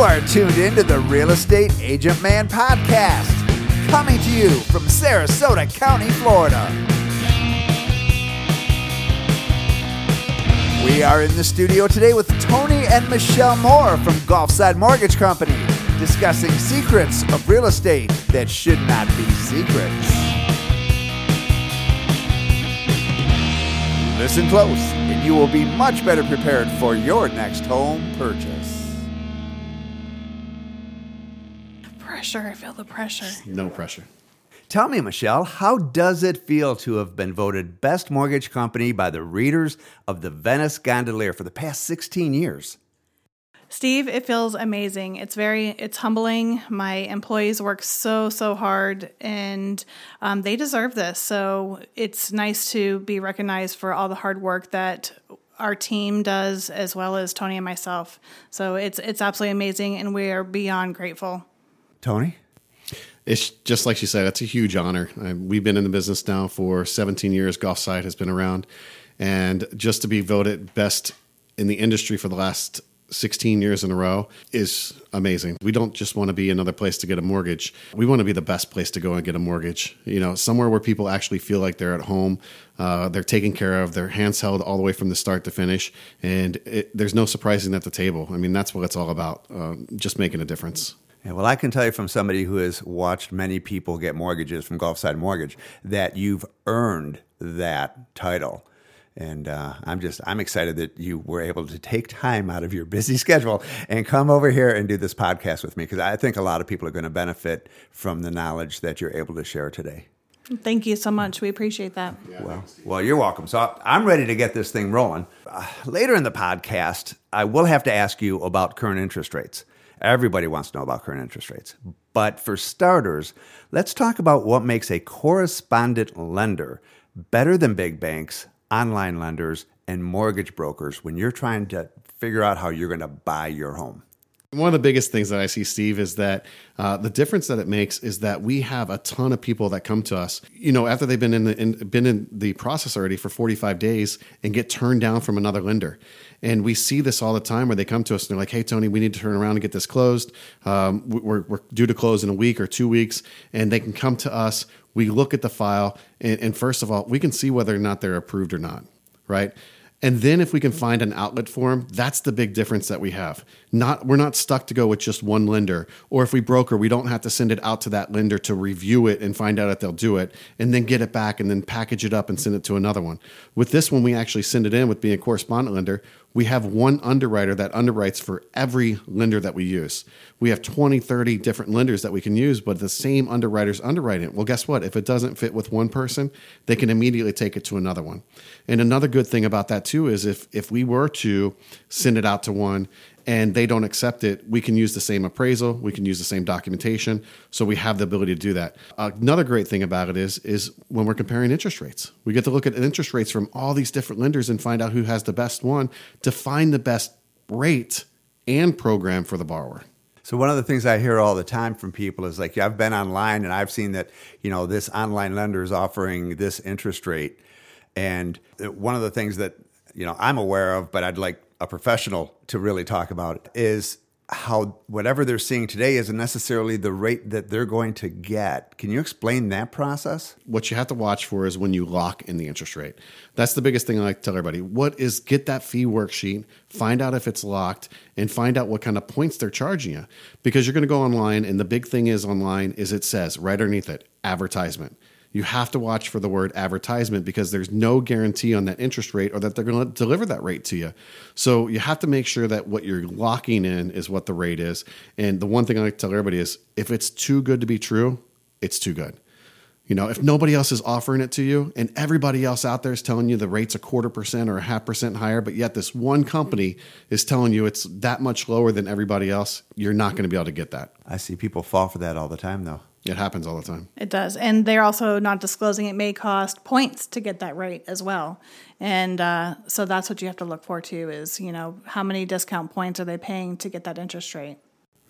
are tuned in to the Real Estate Agent Man podcast, coming to you from Sarasota County, Florida. We are in the studio today with Tony and Michelle Moore from Gulfside Mortgage Company, discussing secrets of real estate that should not be secrets. Listen close, and you will be much better prepared for your next home purchase. Pressure. I feel the pressure. No pressure. Tell me, Michelle, how does it feel to have been voted best mortgage company by the readers of the Venice Gondolier for the past 16 years? Steve, it feels amazing. It's very, it's humbling. My employees work so, so hard and um, they deserve this. So it's nice to be recognized for all the hard work that our team does, as well as Tony and myself. So it's, it's absolutely amazing and we are beyond grateful. Tony? It's just like she said, it's a huge honor. We've been in the business now for 17 years. Gulfside has been around. And just to be voted best in the industry for the last 16 years in a row is amazing. We don't just want to be another place to get a mortgage. We want to be the best place to go and get a mortgage. You know, somewhere where people actually feel like they're at home, uh, they're taken care of, their hands held all the way from the start to finish, and it, there's no surprising at the table. I mean, that's what it's all about. Uh, just making a difference. Yeah, well, I can tell you from somebody who has watched many people get mortgages from Gulfside Mortgage that you've earned that title. And uh, I'm just, I'm excited that you were able to take time out of your busy schedule and come over here and do this podcast with me because I think a lot of people are going to benefit from the knowledge that you're able to share today. Thank you so much. We appreciate that. Well, well, you're welcome. So I'm ready to get this thing rolling. Uh, later in the podcast, I will have to ask you about current interest rates. Everybody wants to know about current interest rates. But for starters, let's talk about what makes a correspondent lender better than big banks, online lenders, and mortgage brokers when you're trying to figure out how you're going to buy your home. One of the biggest things that I see, Steve, is that uh, the difference that it makes is that we have a ton of people that come to us, you know, after they've been in the in, been in the process already for 45 days and get turned down from another lender. And we see this all the time where they come to us and they're like, "Hey, Tony, we need to turn around and get this closed. Um, we're, we're due to close in a week or two weeks," and they can come to us. We look at the file, and, and first of all, we can see whether or not they're approved or not, right? And then if we can find an outlet for them, that's the big difference that we have. Not we're not stuck to go with just one lender. Or if we broker, we don't have to send it out to that lender to review it and find out if they'll do it and then get it back and then package it up and send it to another one. With this one, we actually send it in with being a correspondent lender. We have one underwriter that underwrites for every lender that we use. We have 20, 30 different lenders that we can use, but the same underwriters underwrite it. Well, guess what? If it doesn't fit with one person, they can immediately take it to another one. And another good thing about that too is if if we were to send it out to one and they don't accept it, we can use the same appraisal, we can use the same documentation, so we have the ability to do that. another great thing about it is is when we're comparing interest rates, we get to look at interest rates from all these different lenders and find out who has the best one to find the best rate and program for the borrower. So one of the things I hear all the time from people is like, yeah, I've been online and I've seen that, you know, this online lender is offering this interest rate. And uh, one of the things that, you know, I'm aware of, but I'd like a professional to really talk about is how whatever they're seeing today isn't necessarily the rate that they're going to get. Can you explain that process? What you have to watch for is when you lock in the interest rate. That's the biggest thing I like to tell everybody. What is get that fee worksheet, find out if it's locked, and find out what kind of points they're charging you. Because you're going to go online, and the big thing is online is it says right underneath it, advertisement you have to watch for the word advertisement because there's no guarantee on that interest rate or that they're going to deliver that rate to you. So you have to make sure that what you're locking in is what the rate is. And the one thing I like to tell everybody is if it's too good to be true, it's too good. You know, if nobody else is offering it to you and everybody else out there is telling you the rate's a quarter percent or a half percent higher, but yet this one company is telling you it's that much lower than everybody else, you're not going to be able to get that. I see people fall for that all the time, though. It happens all the time. It does. And they're also not disclosing it may cost points to get that rate as well. And uh, so that's what you have to look for too is, you know, how many discount points are they paying to get that interest rate?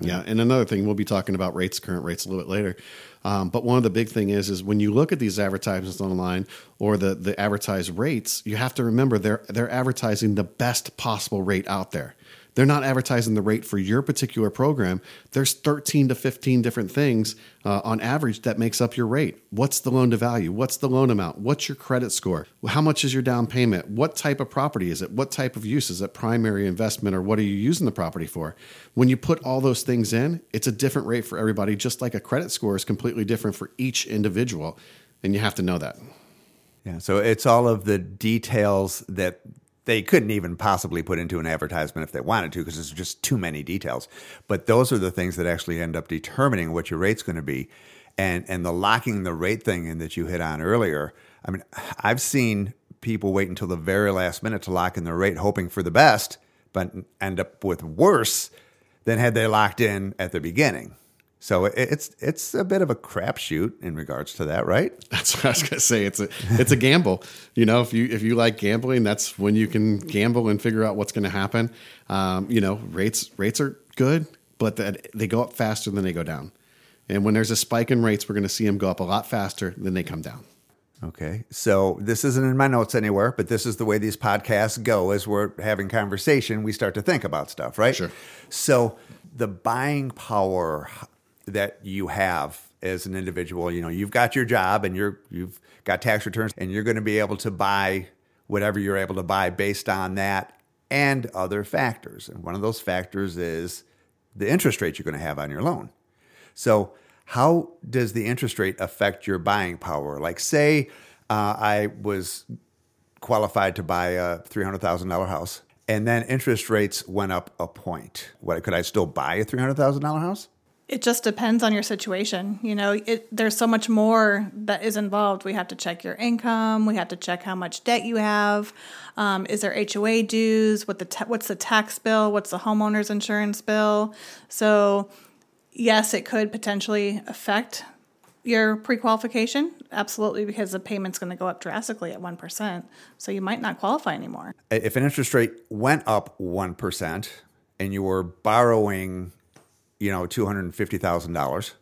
Yeah, and another thing we'll be talking about rates, current rates a little bit later. Um, but one of the big thing is is when you look at these advertisements online or the the advertised rates, you have to remember they're they're advertising the best possible rate out there. They're not advertising the rate for your particular program. There's 13 to 15 different things uh, on average that makes up your rate. What's the loan to value? What's the loan amount? What's your credit score? How much is your down payment? What type of property is it? What type of use? Is it primary investment or what are you using the property for? When you put all those things in, it's a different rate for everybody, just like a credit score is completely different for each individual. And you have to know that. Yeah, so it's all of the details that they couldn't even possibly put into an advertisement if they wanted to because there's just too many details. But those are the things that actually end up determining what your rate's going to be. And and the locking the rate thing in that you hit on earlier. I mean, I've seen people wait until the very last minute to lock in their rate hoping for the best, but end up with worse than had they locked in at the beginning. So it's it's a bit of a crapshoot in regards to that, right? That's what I was gonna say. It's a it's a gamble. You know, if you if you like gambling, that's when you can gamble and figure out what's going to happen. Um, you know, rates rates are good, but that they go up faster than they go down. And when there's a spike in rates, we're going to see them go up a lot faster than they come down. Okay. So this isn't in my notes anywhere, but this is the way these podcasts go as we're having conversation, we start to think about stuff, right? Sure. So the buying power that you have as an individual. You know, you've got your job and you're you've got tax returns and you're going to be able to buy whatever you're able to buy based on that and other factors. And one of those factors is the interest rate you're going to have on your loan. So, how does the interest rate affect your buying power? Like, say, uh, I was qualified to buy a $300,000 house and then interest rates went up a point. What could I still buy a $300,000 house? It just depends on your situation. You know, it, there's so much more that is involved. We have to check your income. We have to check how much debt you have. Um, is there HOA dues? What the ta- what's the tax bill? What's the homeowner's insurance bill? So, yes, it could potentially affect your pre-qualification. Absolutely, because the payment's going to go up drastically at one percent. So you might not qualify anymore. If an interest rate went up one percent and you were borrowing you know, two hundred and fifty thousand dollars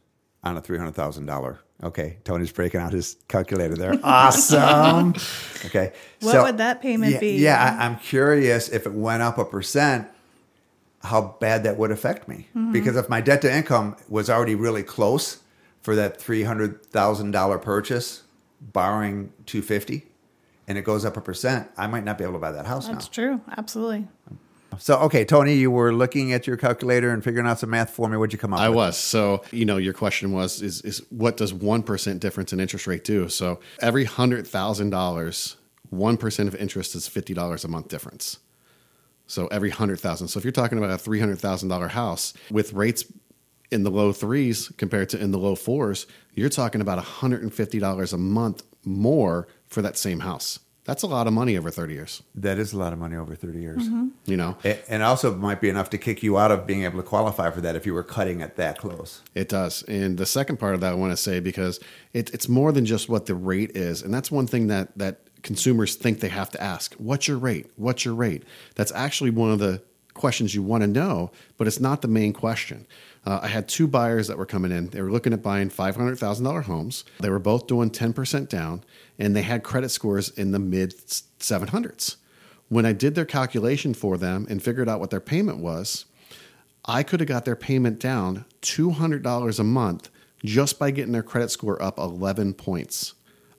on a three hundred thousand dollar. Okay, Tony's breaking out his calculator there. Awesome. okay, what so, would that payment yeah, be? Yeah, I, am curious if it went up a percent, how bad that would affect me. Mm-hmm. Because if my debt to income was already really close for that three hundred thousand dollar purchase, borrowing two fifty, and it goes up a percent, I might not be able to buy that house That's now. true. Absolutely. So, okay, Tony, you were looking at your calculator and figuring out some math for me. What'd you come up I with? was. So, you know, your question was is, is what does 1% difference in interest rate do? So, every $100,000, 1% of interest is $50 a month difference. So, every 100,000. So, if you're talking about a $300,000 house with rates in the low threes compared to in the low fours, you're talking about $150 a month more for that same house. That's a lot of money over 30 years. That is a lot of money over 30 years. Mm-hmm. You know? It, and also might be enough to kick you out of being able to qualify for that if you were cutting it that close. It does. And the second part of that I want to say because it, it's more than just what the rate is. And that's one thing that, that consumers think they have to ask. What's your rate? What's your rate? That's actually one of the questions you want to know, but it's not the main question. Uh, I had two buyers that were coming in. They were looking at buying $500,000 homes. They were both doing 10% down, and they had credit scores in the mid 700s. When I did their calculation for them and figured out what their payment was, I could have got their payment down $200 a month just by getting their credit score up 11 points.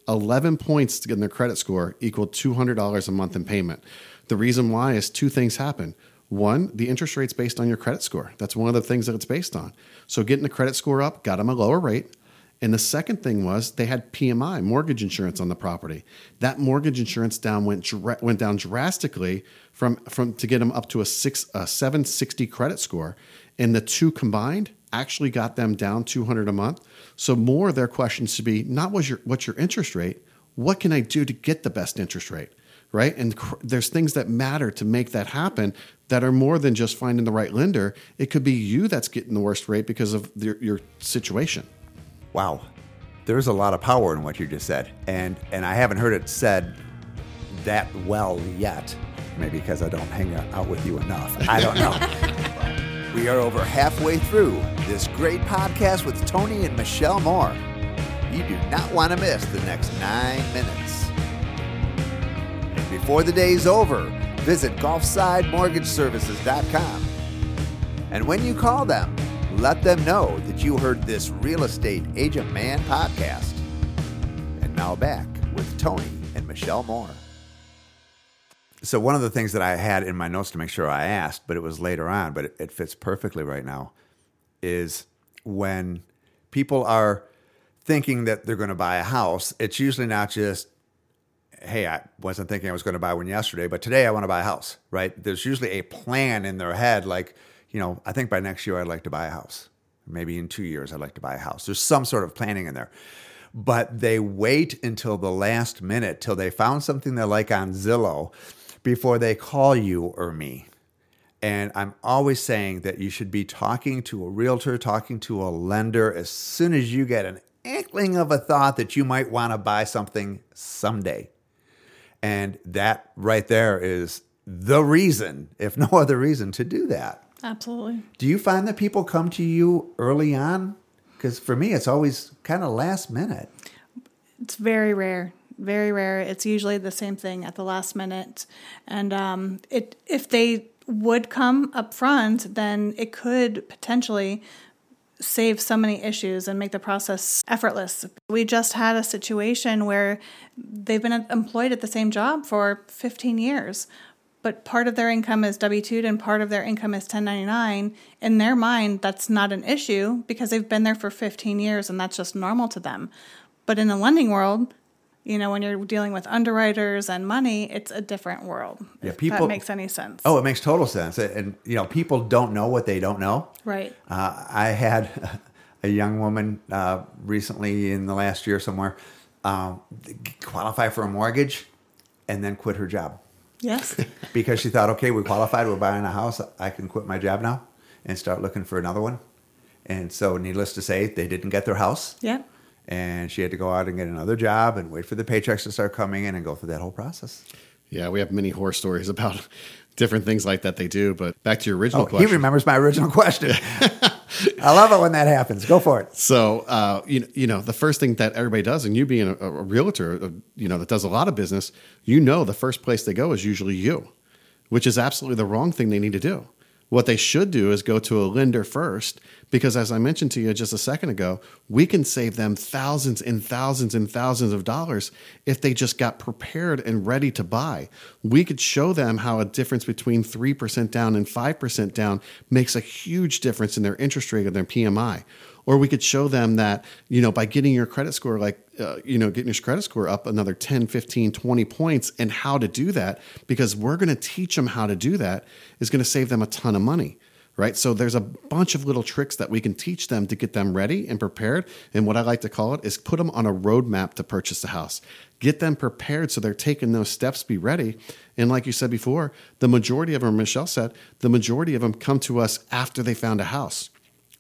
11 points to get their credit score equal $200 a month in payment. The reason why is two things happen. One, the interest rate's based on your credit score. That's one of the things that it's based on. So getting the credit score up got them a lower rate. And the second thing was they had PMI, mortgage insurance on the property. That mortgage insurance down went went down drastically from from to get them up to a six a 760 credit score, and the two combined actually got them down 200 a month. So more of their questions to be not was your what's your interest rate, what can I do to get the best interest rate? Right? And cr- there's things that matter to make that happen that are more than just finding the right lender. It could be you that's getting the worst rate because of your, your situation. Wow. There's a lot of power in what you just said. And and I haven't heard it said that well yet. Maybe because I don't hang out with you enough. I don't know. we are over halfway through this great podcast with Tony and Michelle Moore. You do not want to miss the next nine minutes. Before the day's over, visit GulfsideMortgageServices.com And when you call them, let them know that you heard this Real Estate Agent Man podcast. And now back with Tony and Michelle Moore. So, one of the things that I had in my notes to make sure I asked, but it was later on, but it, it fits perfectly right now, is when people are thinking that they're going to buy a house, it's usually not just, hey, I wasn't thinking I was going to buy one yesterday, but today I want to buy a house, right? There's usually a plan in their head, like, you know, I think by next year I'd like to buy a house. Maybe in two years I'd like to buy a house. There's some sort of planning in there. But they wait until the last minute, till they found something they like on Zillow before they call you or me. And I'm always saying that you should be talking to a realtor, talking to a lender as soon as you get an inkling of a thought that you might want to buy something someday. And that right there is the reason, if no other reason, to do that. Absolutely. Do you find that people come to you early on? Because for me, it's always kind of last minute. It's very rare. Very rare. It's usually the same thing at the last minute. And um, it if they would come up front, then it could potentially save so many issues and make the process effortless. We just had a situation where they've been employed at the same job for 15 years, but part of their income is W 2 and part of their income is 1099. In their mind, that's not an issue because they've been there for 15 years and that's just normal to them. But in the lending world, you know, when you're dealing with underwriters and money, it's a different world. Yeah, people- that makes any sense. Oh, it makes total sense. And, you know, people don't know what they don't know. right. Uh, I had a young woman uh, recently in the last year somewhere um, qualify for a mortgage and then quit her job Yes. because she thought, okay, we qualified, we're buying a house, I can quit my job now and start looking for another one. And so, needless to say, they didn't get their house. yep. And she had to go out and get another job and wait for the paychecks to start coming in and go through that whole process. Yeah, we have many horror stories about different things like that they do. But back to your original question. Oh, he remembers my original question. I love it when that happens. Go for it. So, uh, you know, you know, the first thing that everybody does, and you being a, a realtor, uh, you know, that does a lot of business, you know, the first place they go is usually you, which is absolutely the wrong thing they need to do. What they should do is go to a lender first, because as I mentioned to you just a second ago, we can save them thousands and thousands and thousands of dollars if they just got prepared and ready to buy. We could show them how a difference between 3% down and 5% down makes a huge difference in their interest rate and their PMI or we could show them that you know by getting your credit score like uh, you know getting your credit score up another 10 15 20 points and how to do that because we're going to teach them how to do that is going to save them a ton of money right? So there's a bunch of little tricks that we can teach them to get them ready and prepared. And what i like to call it is put them on a roadmap to purchase a house. Get them prepared so they're taking those steps be ready. And like you said before the majority of them michelle said the majority of them come to us after they found a house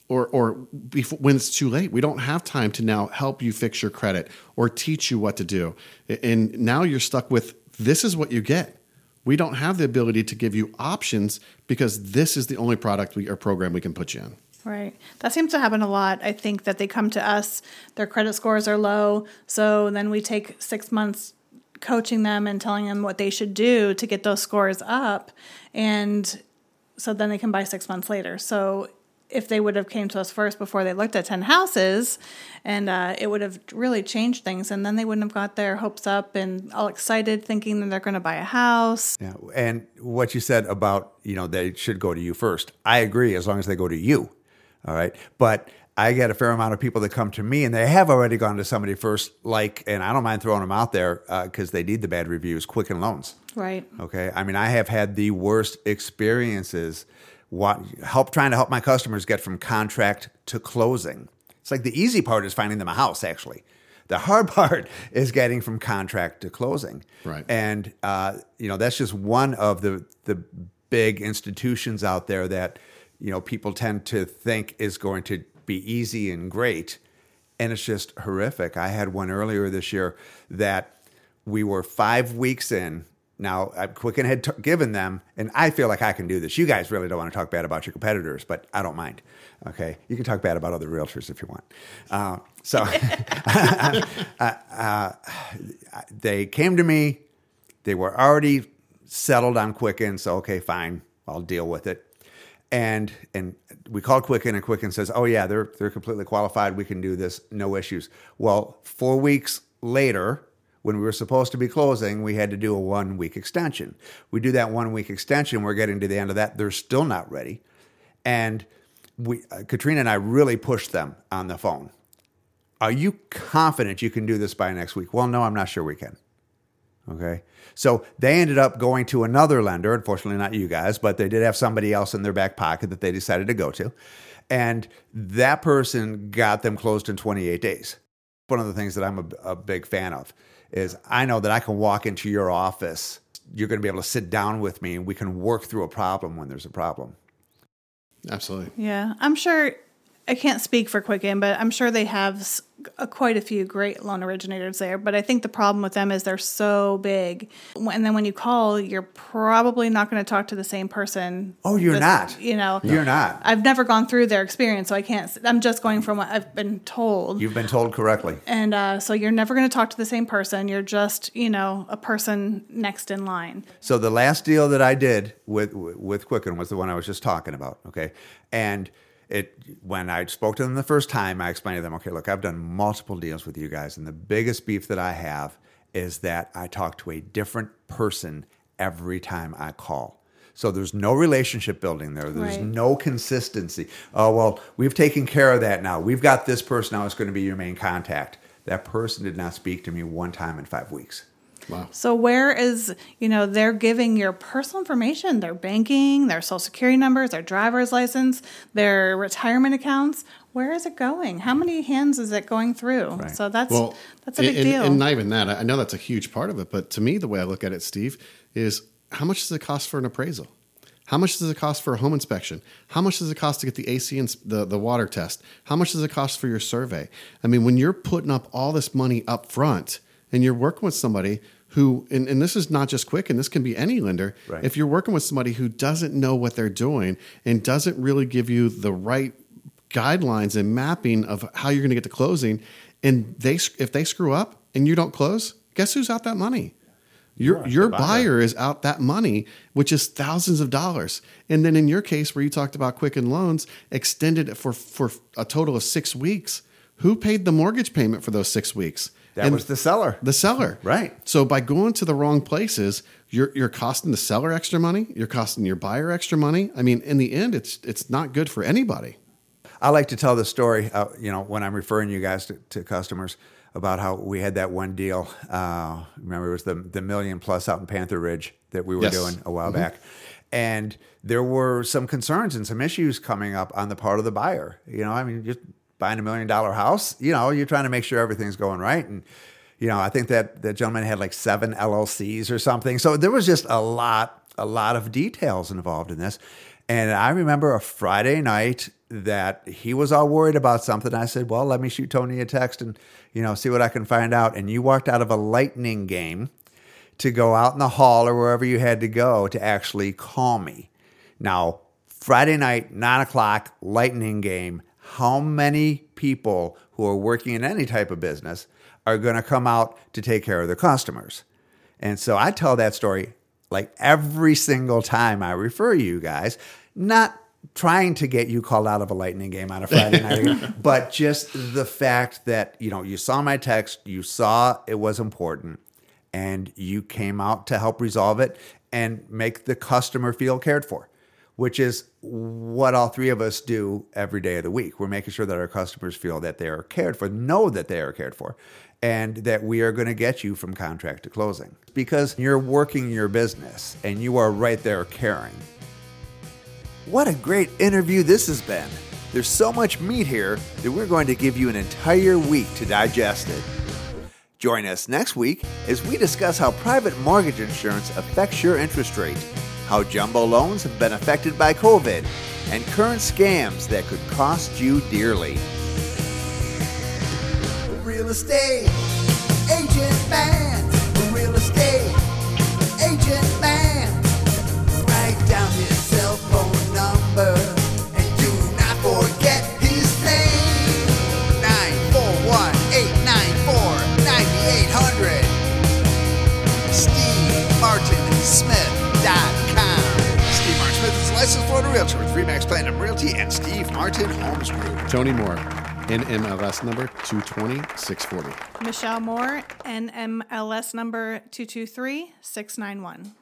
or or before, when it's too late. We don't have time to now help you fix your credit or teach you what to do. And now you're stuck with this is what you get. We don't have the ability to give you options because this is the only product we, or program we can put you in. Right. That seems to happen a lot. I think that they come to us, their credit scores are low. So then we take six months coaching them and telling them what they should do to get those scores up. And so then they can buy six months later. So if they would have came to us first before they looked at 10 houses and uh, it would have really changed things and then they wouldn't have got their hopes up and all excited thinking that they're going to buy a house Yeah, and what you said about you know they should go to you first, I agree as long as they go to you. All right, but I get a fair amount of people that come to me and they have already gone to somebody first, like, and I don't mind throwing them out there because they need the bad reviews. Quicken Loans. right Okay, I mean I have had the worst experiences. What help trying to help my customers get from contract to closing. It's like the easy part is finding them a house. Actually, the hard part is getting from contract to closing. Right. And uh, you know that's just one of the the big institutions out there that you know people tend to think is going to be easy and great, and it's just horrific. I had one earlier this year that we were five weeks in. Now, Quicken had t- given them, and I feel like I can do this. You guys really don't want to talk bad about your competitors, but I don't mind. Okay, you can talk bad about other realtors if you want. Uh, so, uh, they came to me. They were already settled on Quicken, so okay, fine, I'll deal with it. And and we called Quicken, and Quicken says, "Oh yeah, they're they're completely qualified. We can do this, no issues." Well, four weeks later, when we were supposed to be closing, we had to do a one week extension. We do that one week extension. We're getting to the end of that. They're still not ready, and we uh, Katrina and I really pushed them on the phone. Are you confident you can do this by next week? Well, no, I'm not sure we can. Okay. So they ended up going to another lender, unfortunately, not you guys, but they did have somebody else in their back pocket that they decided to go to. And that person got them closed in 28 days. One of the things that I'm a, a big fan of is I know that I can walk into your office. You're going to be able to sit down with me and we can work through a problem when there's a problem. Absolutely. Yeah, I'm sure. I can't speak for Quicken, but I'm sure they have s- a, quite a few great loan originators there. But I think the problem with them is they're so big, and then when you call, you're probably not going to talk to the same person. Oh, you're this- not. You know, You're not. I've never gone through their experience, so I can't. I'm just going from what I've been told. You've been told correctly. and uh, so you're never going to talk to the same person. You're just, you know, a person next in line. So the last deal that I did with with Quicken was the one I was just talking about. Okay, and it when I spoke to them the first time, I explained to them, okay, look, I've done multiple deals with you guys, and the biggest beef that I have is that I talk to a different person every time I call. So there's no relationship building there. There's Right. no consistency. Oh well, we've taken care of that now. We've got this person now is going to be your main contact. That person did not speak to me one time in five weeks. Wow. So where is, you know, they're giving your personal information, their banking, their social security numbers, their driver's license, their retirement accounts. Where is it going? How many hands is it going through? Right. So that's Well, that's a big and, deal. And not even that. I I know that's a huge part of it, but to me, the way I look at it, Steve, is how much does it cost for an appraisal? How much does it cost for a home inspection? How much does it cost to get the AC and the, the water test? How much does it cost for your survey? I mean, when you're putting up all this money up front and you're working with somebody who, and, and this is not just quick, and this can be any lender. Right. If you're working with somebody who doesn't know what they're doing and doesn't really give you the right guidelines and mapping of how you're going to get to closing, and they if they screw up and you don't close, guess who's out that money? Your your buyer. buyer is out that money, which is thousands of dollars. And then in your case, where you talked about Quicken Loans, extended it for for a total of six weeks. Who paid the mortgage payment for those six weeks? That And was the seller. the seller. Right. So by going to the wrong places, you're you're costing the seller extra money. You're costing your buyer extra money. I mean, in the end, it's it's not good for anybody. I like to tell the story, uh, you know, when I'm referring you guys to, to customers about how we had that one deal. Uh, remember, it was the the million plus out in Panther Ridge that we were Yes. doing a while back, and there were some concerns and some issues coming up on the part of the buyer. You know, I mean, just buying a million dollar house, you know, you're trying to make sure everything's going right, and you know, I think that that gentleman had like seven LLCs or something. So there was just a lot, a lot of details involved in this. And I remember a Friday night that he was all worried about something. I said, "Well, let me shoot Tony a text and you know see what I can find out." And you walked out of a lightning game to go out in the hall or wherever you had to go to actually call me. Now, Friday night, nine o'clock, lightning game. How many people who are working in any type of business are going to come out to take care of their customers? And so I tell that story like every single time I refer you guys, not trying to get you called out of a lightning game on a Friday night, but just the fact that, you know, you saw my text, you saw it was important, and you came out to help resolve it and make the customer feel cared for, which is what all three of us do every day of the week. We're making sure that our customers feel that they are cared for, know that they are cared for, and that we are going to get you from contract to closing because you're working your business and you are right there caring. What a great interview this has been. There's so much meat here that we're going to give you an entire week to digest it. Join us next week as we discuss how private mortgage insurance affects your interest rate, how jumbo loans have been affected by COVID, and current scams that could cost you dearly. Real estate agent man. Landon and Steve Martin Holmes Group. Tony Moore, NMLS number 220640. Michelle Moore, NMLS number 223691.